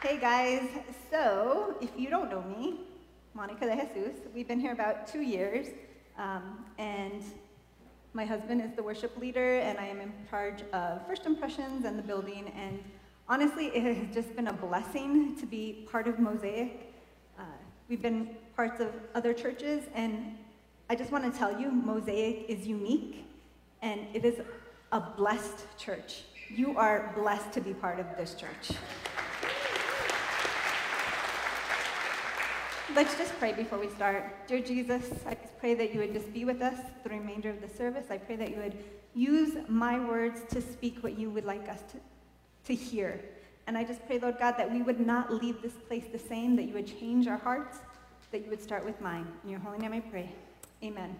Hey guys, so if you don't know me, Monica de Jesus, we've been here about two years, um, and my husband is the worship leader, and I am in charge of First Impressions and the building, and honestly, it has just been a blessing to be part of Mosaic. Uh, we've been parts of other churches, and I just want to tell you, Mosaic is unique, and it is a blessed church. You are blessed to be part of this church. Let's just pray before we start. Dear Jesus, I just pray that you would just be with us the remainder of the service. I pray that you would use my words to speak what you would like us to, to hear. And I just pray, Lord God, that we would not leave this place the same, that you would change our hearts, that you would start with mine. In your holy name I pray. Amen.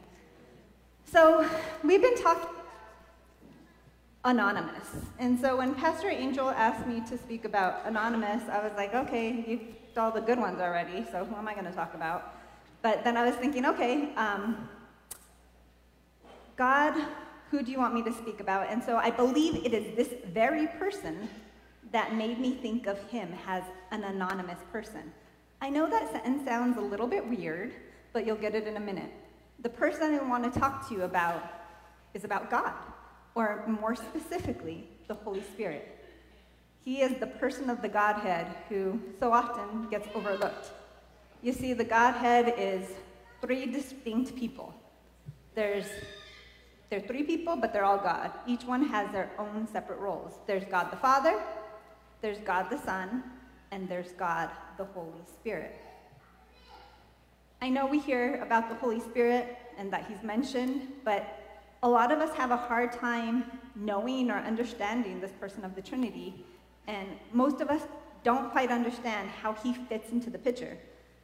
So we've been talking anonymous. And so when Pastor Angel asked me to speak about anonymous, I was like, okay, you've all the good ones already, so who am I going to talk about? But then I was thinking, okay, um, God, who do you want me to speak about? And so I believe it is this very person that made me think of him as an anonymous person. I know that sentence sounds a little bit weird, but you'll get it in a minute. The person I want to talk to you about is about God, or more specifically, the Holy Spirit. He is the person of the Godhead who so often gets overlooked. You see, the Godhead is three distinct people. There's there are three people, but they're all God. Each one has their own separate roles. There's God the Father, there's God the Son, and there's God the Holy Spirit. I know we hear about the Holy Spirit and that he's mentioned, but a lot of us have a hard time knowing or understanding this person of the Trinity and most of us don't quite understand how he fits into the picture.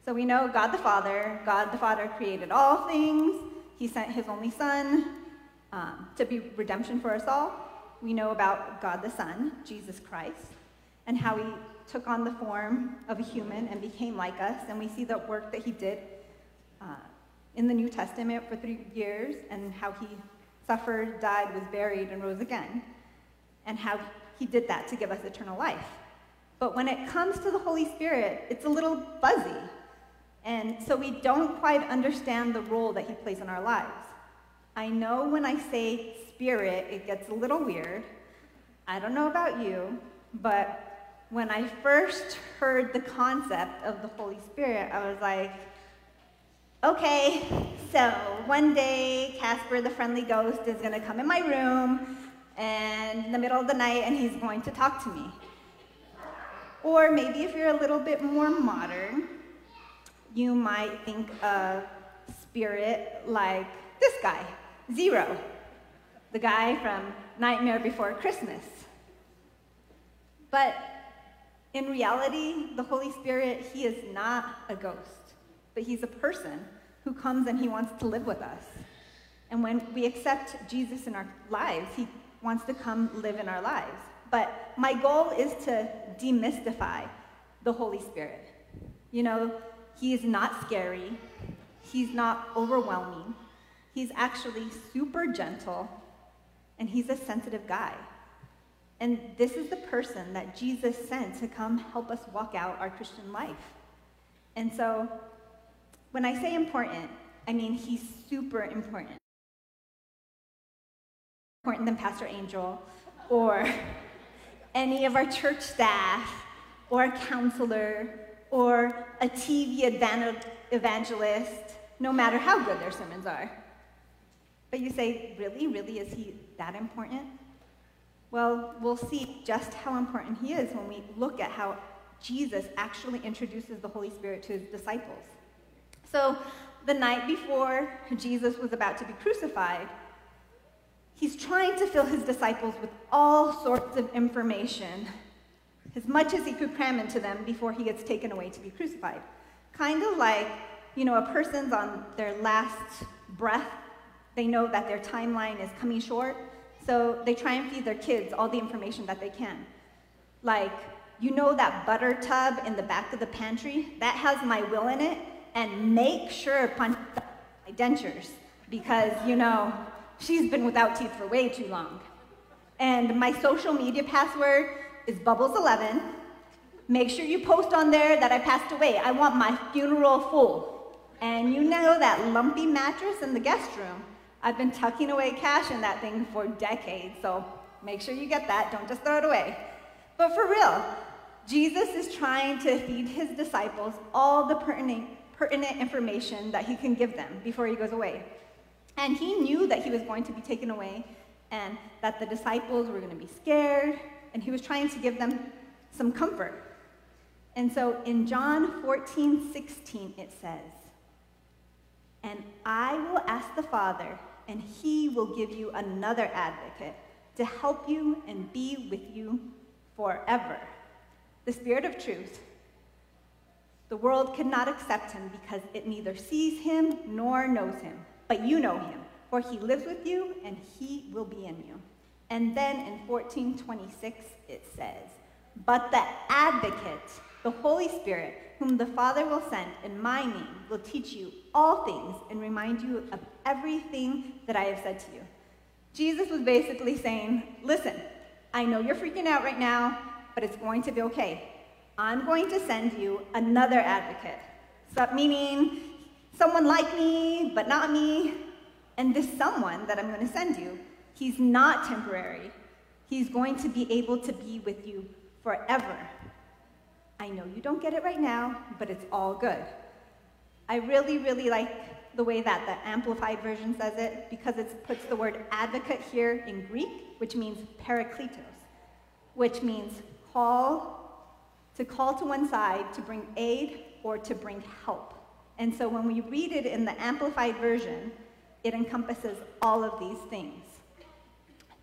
So we know God the Father, God the Father created all things. He sent his only Son um, to be redemption for us all. We know about God the Son, Jesus Christ, and how he took on the form of a human and became like us. And we see the work that he did uh, in the New Testament for three years and how he suffered, died, was buried, and rose again. And how he did that to give us eternal life. But when it comes to the Holy Spirit, it's a little fuzzy. And so we don't quite understand the role that he plays in our lives. I know when I say spirit, it gets a little weird. I don't know about you, but when I first heard the concept of the Holy Spirit, I was like, okay, so one day Casper the friendly ghost is going to come in my room and in the middle of the night and he's going to talk to me. Or maybe if you're a little bit more modern, you might think of spirit like this guy, Zero, the guy from Nightmare Before Christmas. But in reality, the Holy Spirit, he is not a ghost, but he's a person who comes and he wants to live with us. And when we accept Jesus in our lives, he wants to come live in our lives. But my goal is to demystify the Holy Spirit. You know, he is not scary, he's not overwhelming, he's actually super gentle, and he's a sensitive guy. And this is the person that Jesus sent to come help us walk out our Christian life. And so, when I say important, I mean he's super important important than Pastor Angel or any of our church staff or a counselor or a TV evangelist, no matter how good their sermons are. But you say, really, really, is he that important? Well, we'll see just how important he is when we look at how Jesus actually introduces the Holy Spirit to his disciples. So, the night before Jesus was about to be crucified, He's trying to fill his disciples with all sorts of information, as much as he could cram into them before he gets taken away to be crucified. Kind of like, you know, a person's on their last breath, they know that their timeline is coming short, so they try and feed their kids all the information that they can. Like, you know that butter tub in the back of the pantry? That has my will in it, and make sure punch my dentures because, you know, she's been without teeth for way too long. And my social media password is Bubbles11. Make sure you post on there that I passed away. I want my funeral full. And you know that lumpy mattress in the guest room. I've been tucking away cash in that thing for decades, so make sure you get that. Don't just throw it away. But for real, Jesus is trying to feed his disciples all the pertinent, pertinent information that he can give them before he goes away. And he knew that he was going to be taken away and that the disciples were going to be scared, and he was trying to give them some comfort. And so in John 14, 16, it says, And I will ask the Father, and he will give you another advocate to help you and be with you forever. The Spirit of truth. The world cannot accept him because it neither sees him nor knows him, but you know him, for he lives with you and he will be in you. And then in 1426 it says, But the advocate, the Holy Spirit, whom the Father will send in my name, will teach you all things and remind you of everything that I have said to you. Jesus was basically saying, Listen, I know you're freaking out right now, but it's going to be okay. I'm going to send you another advocate. So, meaning someone like me, but not me. And this someone that I'm going to send you, he's not temporary. He's going to be able to be with you forever. I know you don't get it right now, but it's all good. I really, really like the way that the Amplified Version says it because it puts the word advocate here in Greek, which means parakletos, which means call, to call to one side, to bring aid, or to bring help. And so when we read it in the Amplified Version, it encompasses all of these things.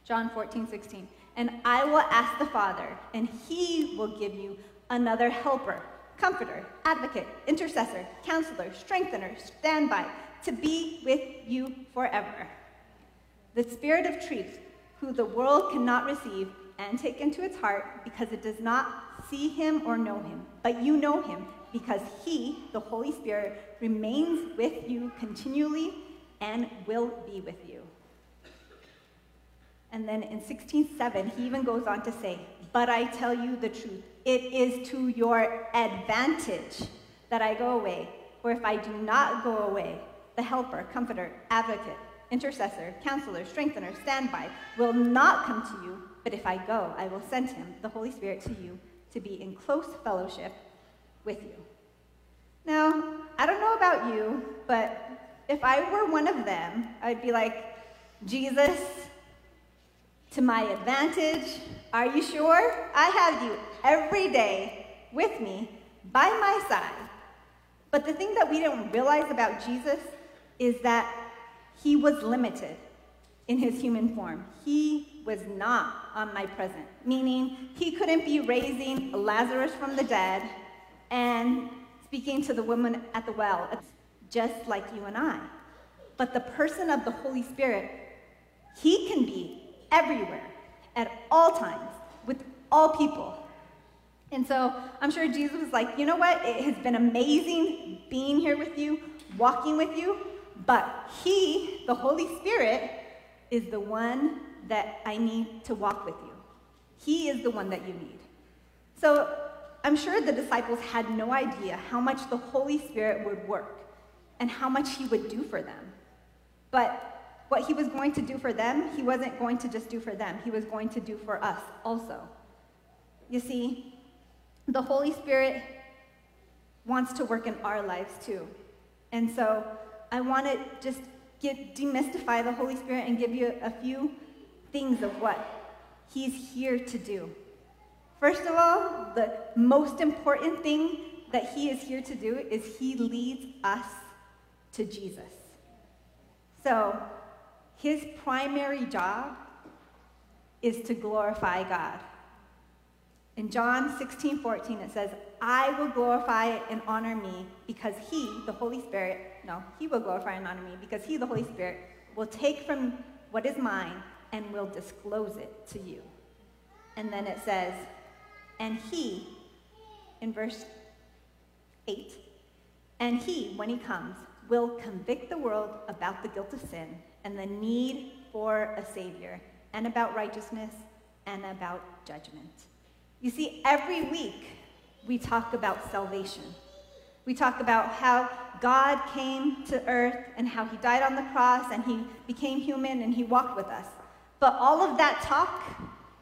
John 14, 16. And I will ask the Father, and he will give you another helper, comforter, advocate, intercessor, counselor, strengthener, standby, to be with you forever. The Spirit of truth, who the world cannot receive and take into its heart because it does not see him or know him, but you know him because he, the Holy Spirit, remains with you continually and will be with you. And then in 16:7, he even goes on to say, But I tell you the truth, it is to your advantage that I go away. For if I do not go away, the helper, comforter, advocate, intercessor, counselor, strengthener, standby will not come to you. But if I go, I will send him, the Holy Spirit, to you to be in close fellowship with you. Now, I don't know about you, but if I were one of them, I'd be like, Jesus, to my advantage, are you sure? I have you every day with me by my side. But the thing that we don't realize about Jesus is that he was limited in his human form. He was not omnipresent, meaning he couldn't be raising Lazarus from the dead and speaking to the woman at the well, just like you and I. But the person of the Holy Spirit, he can be everywhere, at all times, with all people. And so I'm sure Jesus was like, you know what? It has been amazing being here with you, walking with you, but He, the Holy Spirit, is the one that I need to walk with you. He is the one that you need. So I'm sure the disciples had no idea how much the Holy Spirit would work and how much He would do for them. But what he was going to do for them, he wasn't going to just do for them, he was going to do for us also. You see, the Holy Spirit wants to work in our lives too. And so I want to just get, demystify the Holy Spirit and give you a few things of what he's here to do. First of all, the most important thing that he is here to do is he leads us to Jesus. So his primary job is to glorify God. In John 16, 14, it says, I will glorify and honor me because he, the Holy Spirit, no, he will glorify and honor me because he, the Holy Spirit, will take from what is mine and will disclose it to you. And then it says, and he, in verse 8, and he, when he comes, will convict the world about the guilt of sin and the need for a Savior, and about righteousness and about judgment. You see, every week we talk about salvation. We talk about how God came to earth and how he died on the cross and he became human and he walked with us. But all of that talk,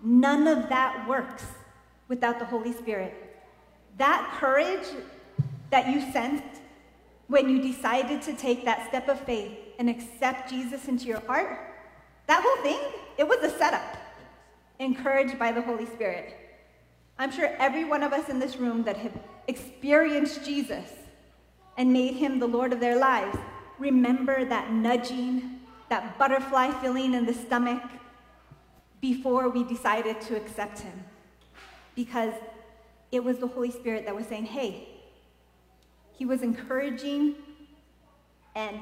none of that works without the Holy Spirit. That courage that you sensed when you decided to take that step of faith and accept Jesus into your heart, that whole thing, it was a setup, encouraged by the Holy Spirit. I'm sure every one of us in this room that have experienced Jesus and made him the Lord of their lives remember that nudging, that butterfly feeling in the stomach before we decided to accept him. Because it was the Holy Spirit that was saying, hey, he was encouraging and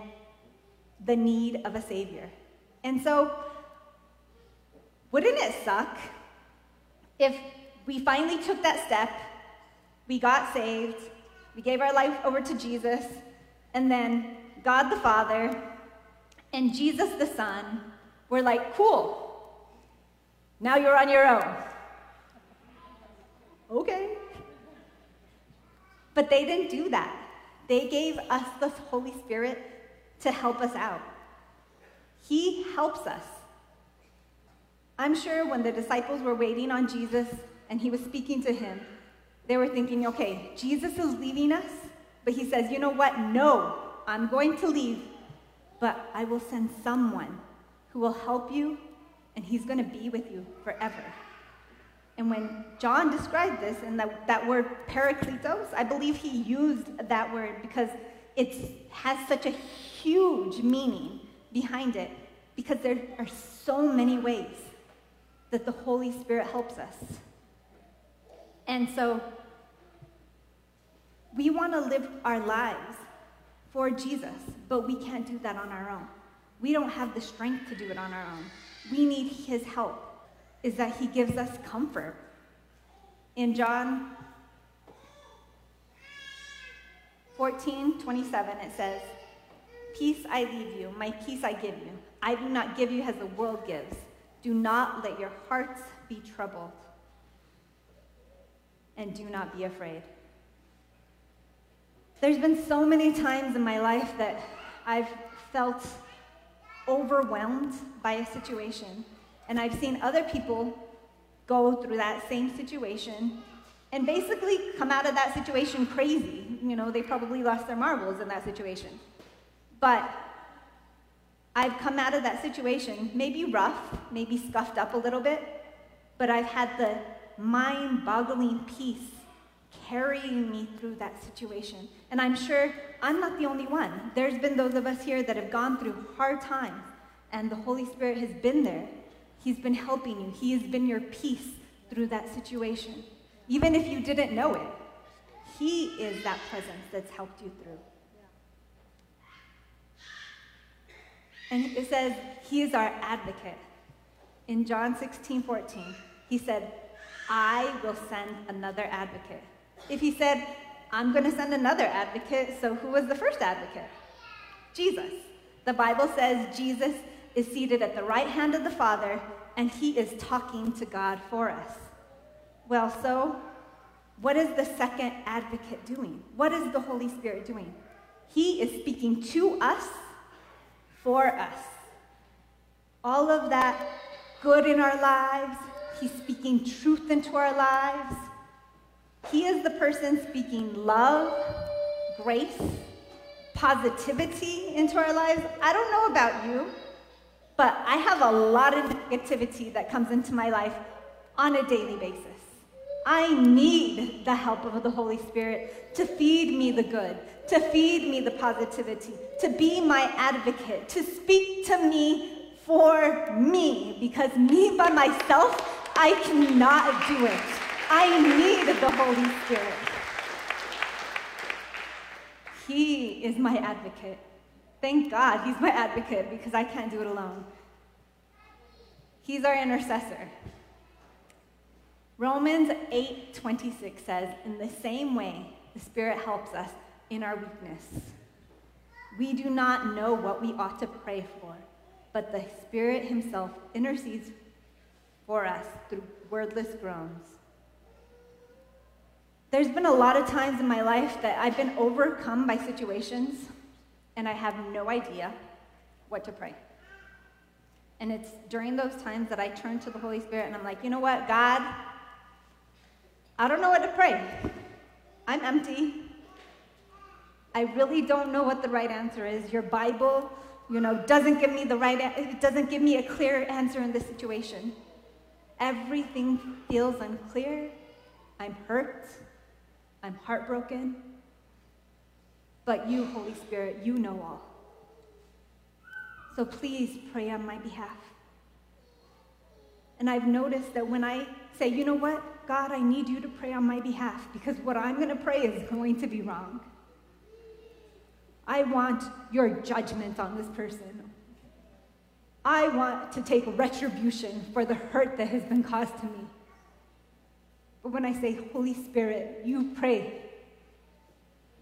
the need of a Savior. And so, wouldn't it suck if we finally took that step, we got saved, we gave our life over to Jesus, and then God the Father and Jesus the Son were like, cool, now you're on your own. Okay. But they didn't do that. They gave us the Holy Spirit to help us out. He helps us. I'm sure when the disciples were waiting on Jesus and he was speaking to him, they were thinking, okay, Jesus is leaving us, but he says, you know what? No, I'm going to leave, but I will send someone who will help you and he's going to be with you forever. And when John described this and that, that word parakletos, I believe he used that word because it has such a huge meaning behind it because there are so many ways that the Holy Spirit helps us. And so we want to live our lives for Jesus, but we can't do that on our own. We don't have the strength to do it on our own. We need his help is that he gives us comfort. In John 14, 27, it says, Peace I leave you, my peace I give you. I do not give you as the world gives. Do not let your hearts be troubled, and do not be afraid. There's been so many times in my life that I've felt overwhelmed by a situation and I've seen other people go through that same situation and basically come out of that situation crazy. You know, they probably lost their marbles in that situation. But I've come out of that situation, maybe rough, maybe scuffed up a little bit, but I've had the mind boggling peace carrying me through that situation. And I'm sure I'm not the only one. There's been those of us here that have gone through hard times, and the Holy Spirit has been there He's been helping you. He has been your peace through that situation. Even if you didn't know it, He is that presence that's helped you through. And it says, He is our advocate. In John 16, 14, He said, I will send another advocate. If He said, I'm going to send another advocate, so who was the first advocate? Jesus. The Bible says Jesus is seated at the right hand of the Father, and he is talking to God for us. Well, so what is the second advocate doing? What is the Holy Spirit doing? He is speaking to us for us. All of that good in our lives, He's speaking truth into our lives. He is the person speaking love, grace, positivity into our lives. I don't know about you. But I have a lot of negativity that comes into my life on a daily basis. I need the help of the Holy Spirit to feed me the good, to feed me the positivity, to be my advocate, to speak to me for me, because me by myself, I cannot do it. I need the Holy Spirit. He is my advocate. Thank God he's my advocate because I can't do it alone. He's our intercessor. Romans 8:26 says, "In the same way, the Spirit helps us in our weakness. We do not know what we ought to pray for, but the Spirit himself intercedes for us through wordless groans." There's been a lot of times in my life that I've been overcome by situations and I have no idea what to pray. And it's during those times that I turn to the Holy Spirit and I'm like, you know what, God, I don't know what to pray. I'm empty. I really don't know what the right answer is. Your Bible, you know, doesn't give me the right, it doesn't give me a clear answer in this situation. Everything feels unclear. I'm hurt. I'm heartbroken. But you, Holy Spirit, you know all. So please pray on my behalf. And I've noticed that when I say, you know what, God, I need you to pray on my behalf because what I'm going to pray is going to be wrong. I want your judgment on this person. I want to take retribution for the hurt that has been caused to me. But when I say, Holy Spirit, you pray,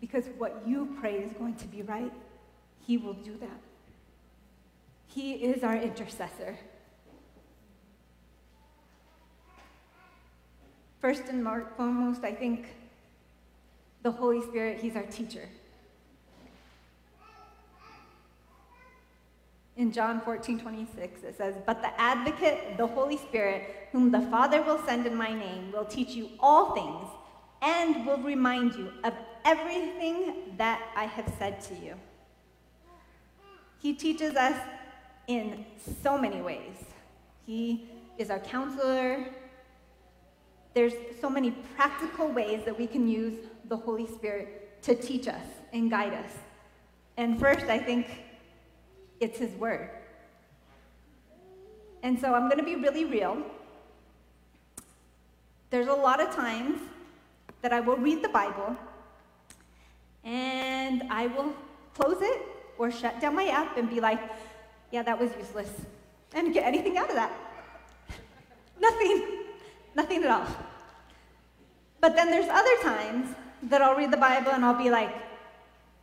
because what you pray is going to be right, He will do that. He is our intercessor. First and foremost, I think the Holy Spirit, He's our teacher. In John 14, 26, it says, But the advocate, the Holy Spirit, whom the Father will send in my name, will teach you all things and will remind you of everything that I have said to you. He teaches us in so many ways. He is our counselor. There's so many practical ways that we can use the Holy Spirit to teach us and guide us. And first, I think it's His Word. And so I'm going to be really real. There's a lot of times that I will read the Bible and I will close it or shut down my app and be like, yeah, that was useless. And get anything out of that. Nothing. Nothing at all. But then there's other times that I'll read the Bible and I'll be like,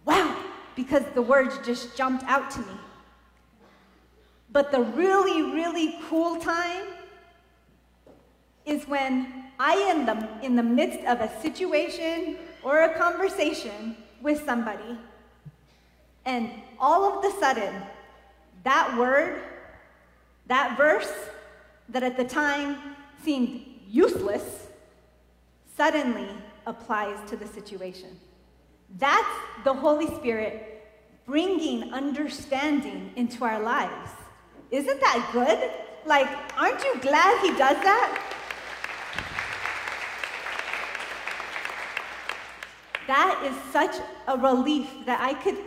wow, because the words just jumped out to me. But the really, really cool time is when I am the, in the midst of a situation or a conversation with somebody, and all of the sudden, that word, that verse that at the time seemed useless, suddenly applies to the situation. That's the Holy Spirit bringing understanding into our lives. Isn't that good? Like, aren't you glad he does that? That is such a relief that I could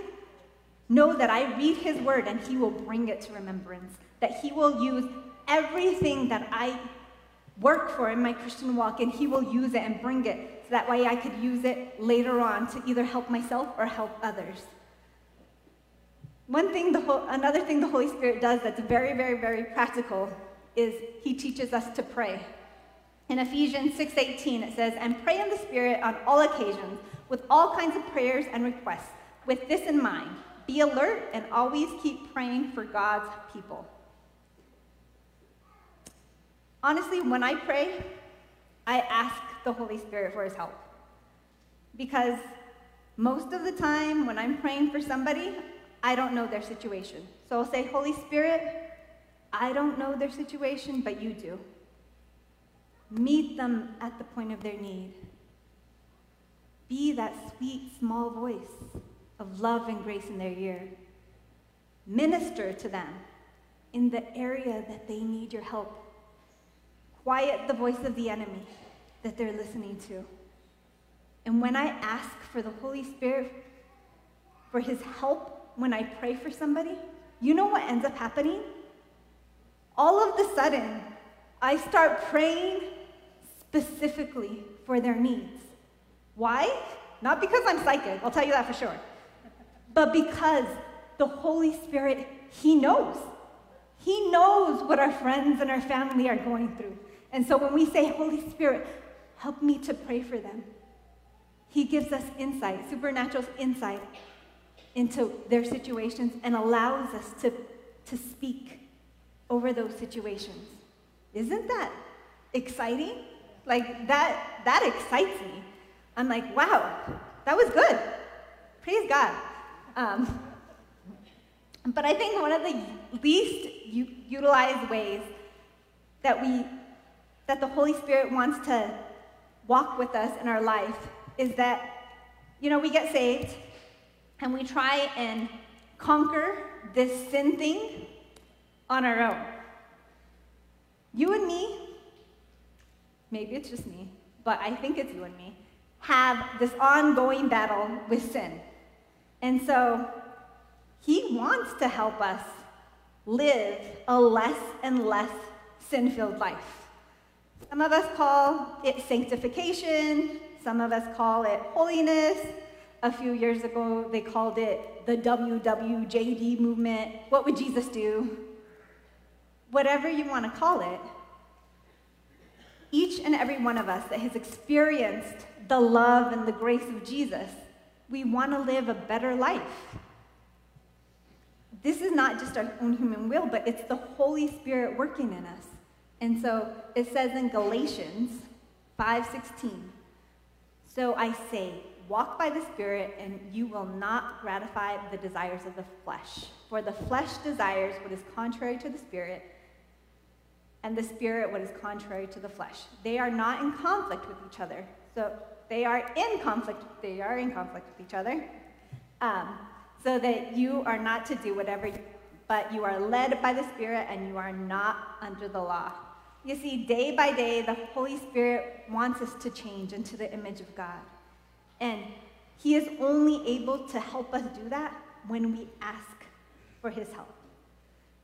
know that I read his word and he will bring it to remembrance, that he will use everything that I work for in my Christian walk and he will use it and bring it so that way I could use it later on to either help myself or help others. One thing, the whole, another thing the Holy Spirit does that's very, very, very practical is He teaches us to pray. In Ephesians 6:18 it says, "And pray in the Spirit on all occasions with all kinds of prayers and requests. With this in mind, be alert and always keep praying for God's people." Honestly, when I pray, I ask the Holy Spirit for his help. Because most of the time when I'm praying for somebody, I don't know their situation. So I'll say, Holy Spirit, I don't know their situation, but you do. Meet them at the point of their need. Be that sweet, small voice of love and grace in their ear. Minister to them in the area that they need your help. Quiet the voice of the enemy that they're listening to. And when I ask for the Holy Spirit for his help when I pray for somebody, you know what ends up happening? All of the sudden, I start praying specifically for their needs. Why? Not because I'm psychic, I'll tell you that for sure, but because the Holy Spirit, He knows. He knows what our friends and our family are going through. And so when we say, Holy Spirit, help me to pray for them, He gives us insight, supernatural insight into their situations and allows us to, to speak over those situations. Isn't that exciting? Like that that excites me. I'm like, wow, that was good. Praise God. Um, but I think one of the least u- utilized ways that we that the Holy Spirit wants to walk with us in our life is that you know we get saved and we try and conquer this sin thing on our own. You and me, maybe it's just me, but I think it's you and me, have this ongoing battle with sin. And so he wants to help us live a less and less sin filled life. Some of us call it sanctification, some of us call it holiness. A few years ago, they called it the WWJD movement. What would Jesus do? Whatever you want to call it, each and every one of us that has experienced the love and the grace of Jesus, we want to live a better life. This is not just our own human will, but it's the Holy Spirit working in us. And so it says in Galatians 5:16, "So I say, walk by the Spirit, and you will not gratify the desires of the flesh. For the flesh desires what is contrary to the Spirit, and the Spirit what is contrary to the flesh. They are not in conflict with each other. So they are in conflict. They are in conflict with each other. Um, so that you are not to do whatever, you, but you are led by the Spirit and you are not under the law. You see, day by day, the Holy Spirit wants us to change into the image of God. And He is only able to help us do that when we ask for His help.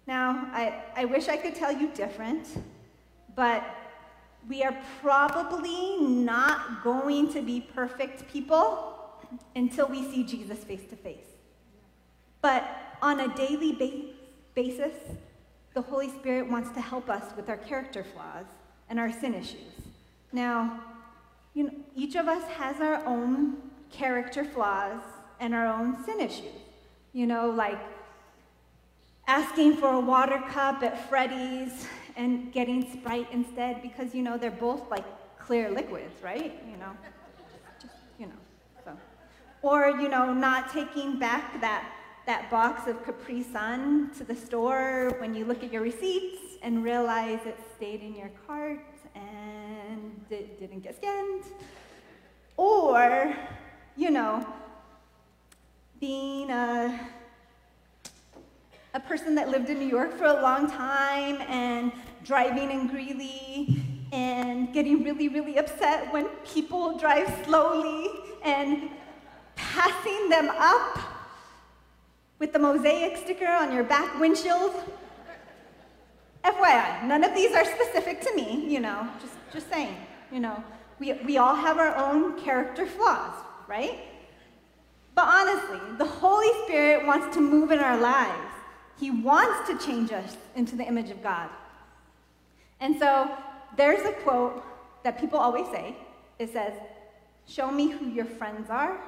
Now, I, I wish I could tell you different, but we are probably not going to be perfect people until we see Jesus face to face. But on a daily ba- basis, the Holy Spirit wants to help us with our character flaws and our sin issues. Now, you know, each of us has our own character flaws and our own sin issues. You know, like asking for a water cup at Freddy's and getting Sprite instead because, you know, they're both like clear liquids, right? You know, just, you know, so. Or, you know, not taking back that that box of Capri Sun to the store when you look at your receipts and realize it stayed in your cart it didn't get scanned. Or, you know, being a, a person that lived in New York for a long time and driving in Greeley and getting really, really upset when people drive slowly and passing them up with the mosaic sticker on your back windshield. FYI, none of these are specific to me, you know, just, just saying, you know. We, we all have our own character flaws, right? But honestly, the Holy Spirit wants to move in our lives. He wants to change us into the image of God. And so there's a quote that people always say. It says, Show me who your friends are,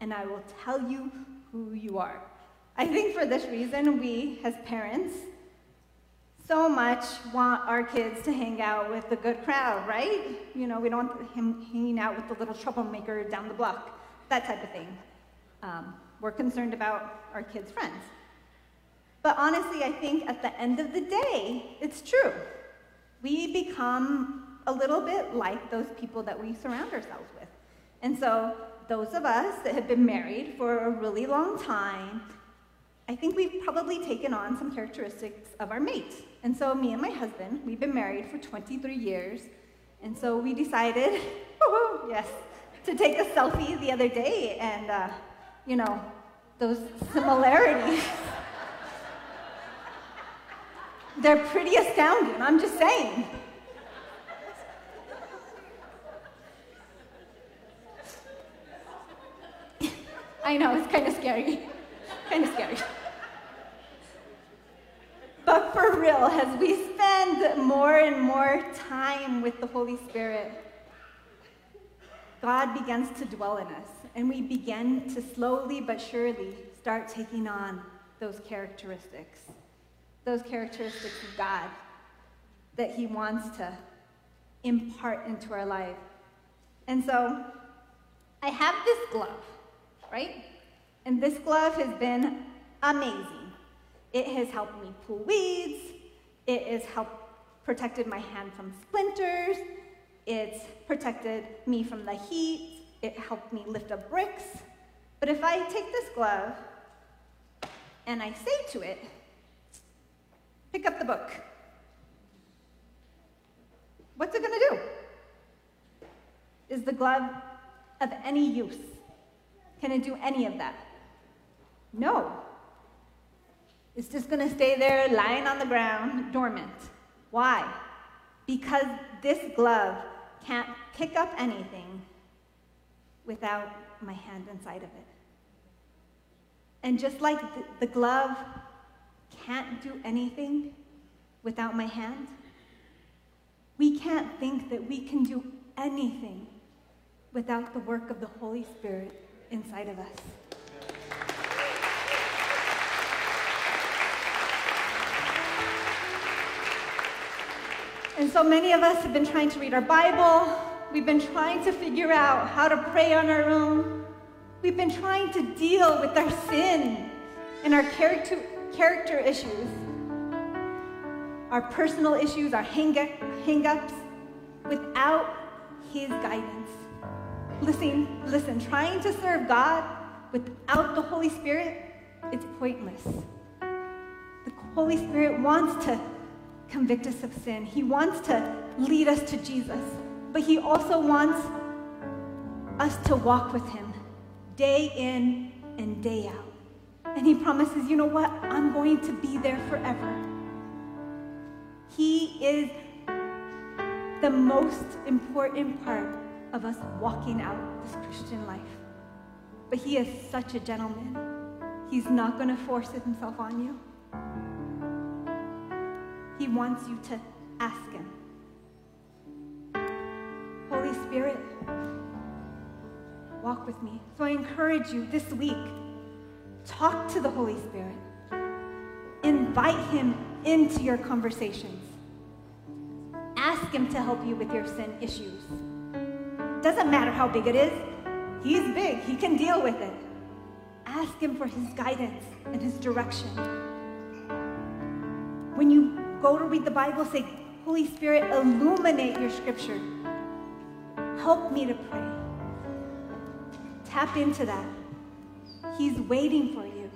and I will tell you who you are. I think for this reason, we as parents so much want our kids to hang out with the good crowd, right? You know, we don't want him hanging out with the little troublemaker down the block, that type of thing. Um, we're concerned about our kids' friends. But honestly, I think at the end of the day, it's true. We become a little bit like those people that we surround ourselves with. And so, those of us that have been married for a really long time I think we've probably taken on some characteristics of our mate. And so, me and my husband, we've been married for 23 years. And so, we decided, yes, to take a selfie the other day. And, uh, you know, those similarities, they're pretty astounding. I'm just saying. I know, it's kind of scary. kind of scary. But for real, as we spend more and more time with the Holy Spirit, God begins to dwell in us, and we begin to slowly but surely start taking on those characteristics, those characteristics of God that He wants to impart into our life. And so, I have this glove, right? And this glove has been amazing. It has helped me pull weeds. It has helped protected my hand from splinters. It's protected me from the heat. It helped me lift up bricks. But if I take this glove and I say to it, pick up the book, what's it going to do? Is the glove of any use? Can it do any of that? No. It's just going to stay there lying on the ground, dormant. Why? Because this glove can't pick up anything without my hand inside of it. And just like the, the glove can't do anything without my hand, we can't think that we can do anything without the work of the Holy Spirit inside of us. And so many of us have been trying to read our Bible. We've been trying to figure out how to pray on our own. We've been trying to deal with our sin and our character, character issues, our personal issues, our hang ups, without His guidance. Listen, listen, trying to serve God without the Holy Spirit, it's pointless. The Holy Spirit wants to convict us of sin. He wants to lead us to Jesus, but He also wants us to walk with Him day in and day out. And He promises, you know what? I'm going to be there forever. He is the most important part of us walking out this Christian life. But He is such a gentleman. He's not going to force Himself on you. He wants you to ask Him. Holy Spirit, walk with me. So I encourage you this week talk to the Holy Spirit, invite Him into your conversations, ask Him to help you with your sin issues. Doesn't matter how big it is, He's big, He can deal with it. Ask Him for His guidance and His direction. When you go to read the Bible, say, Holy Spirit, illuminate your scripture. Help me to pray. Tap into that. He's waiting for you.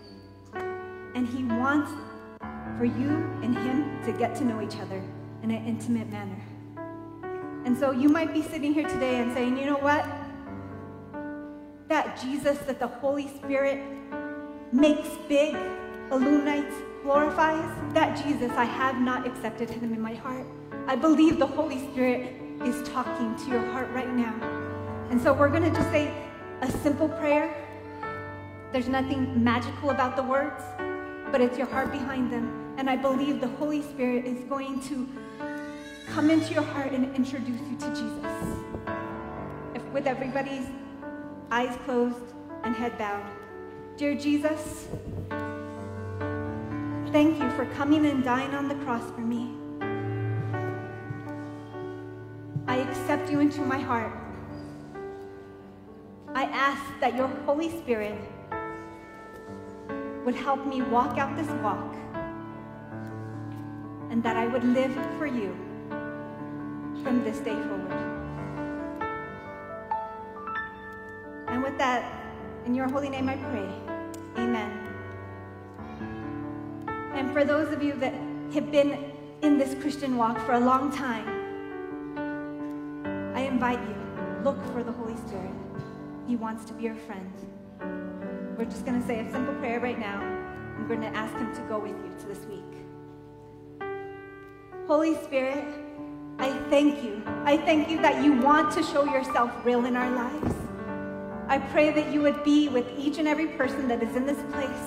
And He wants for you and Him to get to know each other in an intimate manner. And so you might be sitting here today and saying, you know what? That Jesus, that the Holy Spirit makes big, illuminates, glorifies, that Jesus, I have not accepted him in my heart. I believe the Holy Spirit is talking to your heart right now. And so we're going to just say a simple prayer. There's nothing magical about the words, but it's your heart behind them. And I believe the Holy Spirit is going to come into your heart and introduce you to Jesus. If, with everybody's eyes closed and head bowed. Dear Jesus, Thank you for coming and dying on the cross for me. I accept you into my heart. I ask that your Holy Spirit would help me walk out this walk and that I would live for you from this day forward. And with that, in your holy name I pray. Amen. And for those of you that have been in this Christian walk for a long time, I invite you, look for the Holy Spirit. He wants to be your friend. We're just going to say a simple prayer right now. I'm going to ask him to go with you to this week. Holy Spirit, I thank you. I thank you that you want to show yourself real in our lives. I pray that you would be with each and every person that is in this place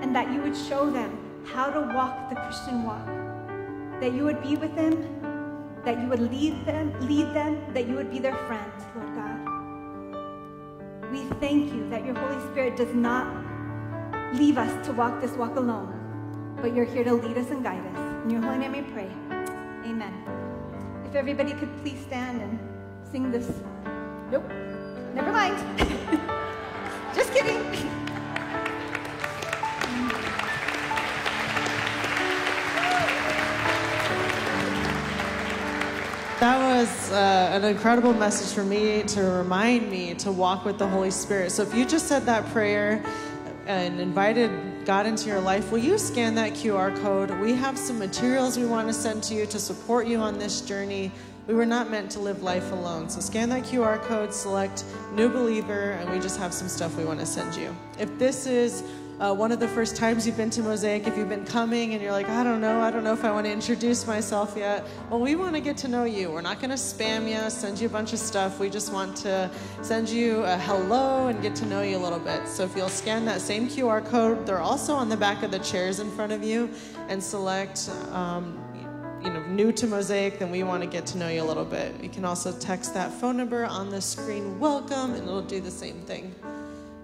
and that you would show them how to walk the Christian walk. That you would be with them, that you would lead them, lead them, that you would be their friend, Lord God. We thank you that your Holy Spirit does not leave us to walk this walk alone, but you're here to lead us and guide us. In your holy name we pray. Amen. If everybody could please stand and sing this. Nope. Never mind. Just kidding. That was uh, an incredible message for me to remind me to walk with the Holy Spirit. So if you just said that prayer and invited God into your life, will you scan that QR code? We have some materials we want to send to you to support you on this journey. We were not meant to live life alone. So scan that QR code, select New Believer, and we just have some stuff we want to send you. If this is uh, one of the first times you've been to Mosaic, if you've been coming and you're like, I don't know, I don't know if I want to introduce myself yet, well, we want to get to know you. We're not going to spam you, send you a bunch of stuff. We just want to send you a hello and get to know you a little bit. So if you'll scan that same QR code, they're also on the back of the chairs in front of you, and select. Um, you know, new to Mosaic, then we want to get to know you a little bit. You can also text that phone number on the screen, welcome, and it'll do the same thing.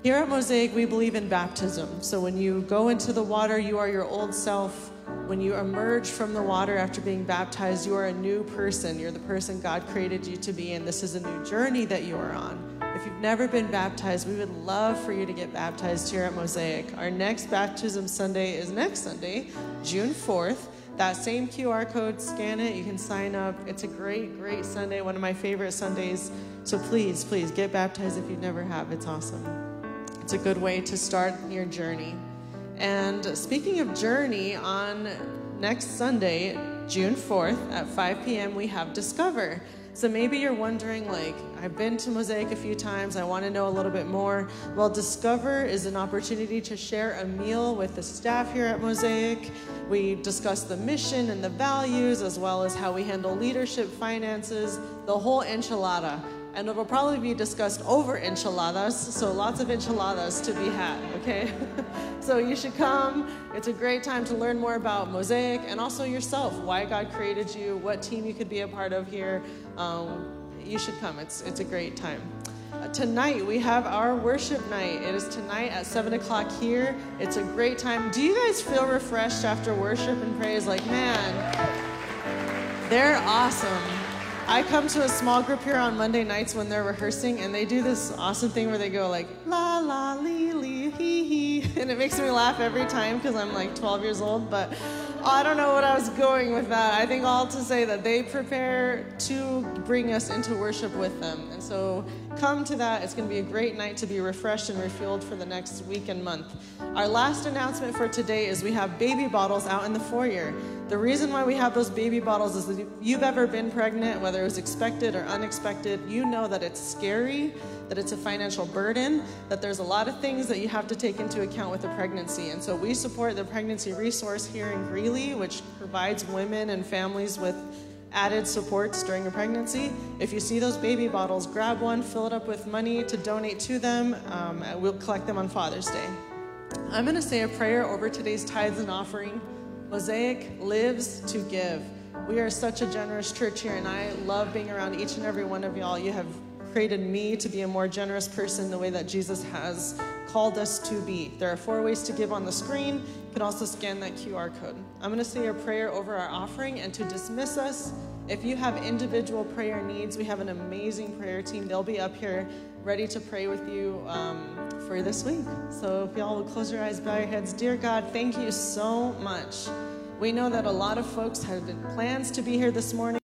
Here at Mosaic, we believe in baptism. So when you go into the water, you are your old self. When you emerge from the water after being baptized, you are a new person. You're the person God created you to be, and this is a new journey that you are on. If you've never been baptized, we would love for you to get baptized here at Mosaic. Our next baptism Sunday is next Sunday, June 4th. That same QR code, scan it, you can sign up. It's a great, great Sunday, one of my favorite Sundays. So please, please get baptized if you never have. It's awesome. It's a good way to start your journey. And speaking of journey, on next Sunday, June 4th at 5 p.m., we have Discover. So maybe you're wondering, like, I've been to Mosaic a few times, I want to know a little bit more. Well, Discover is an opportunity to share a meal with the staff here at Mosaic. We discuss the mission and the values, as well as how we handle leadership, finances, the whole enchilada and it'll probably be discussed over enchiladas, so lots of enchiladas to be had, okay? so you should come. It's a great time to learn more about Mosaic and also yourself, why God created you, what team you could be a part of here. Um, you should come. It's, it's a great time. Uh, tonight, we have our worship night. It is tonight at 7 o'clock here. It's a great time. Do you guys feel refreshed after worship and praise? Like, man, they're awesome. I come to a small group here on Monday nights when they're rehearsing, and they do this awesome thing where they go like la la lee lee hee hee, and it makes me laugh every time because I'm like 12 years old. But I don't know what I was going with that. I think all to say that they prepare to bring us into worship with them, and so come to that. It's going to be a great night to be refreshed and refueled for the next week and month. Our last announcement for today is we have baby bottles out in the foyer. The reason why we have those baby bottles is if you've ever been pregnant, whether it was expected or unexpected, you know that it's scary, that it's a financial burden, that there's a lot of things that you have to take into account with a pregnancy. And so we support the pregnancy resource here in Greeley, which provides women and families with added supports during a pregnancy. If you see those baby bottles, grab one, fill it up with money to donate to them. Um, we'll collect them on Father's Day. I'm going to say a prayer over today's tithes and offering. Mosaic lives to give. We are such a generous church here, and I love being around each and every one of y'all. You have created me to be a more generous person the way that Jesus has called us to be. There are four ways to give on the screen. You can also scan that QR code. I'm going to say a prayer over our offering, and to dismiss us, if you have individual prayer needs, we have an amazing prayer team. They'll be up here ready to pray with you um, for this week. So if y'all will close your eyes, bow your heads. Dear God, thank you so much. We know that a lot of folks had plans to be here this morning.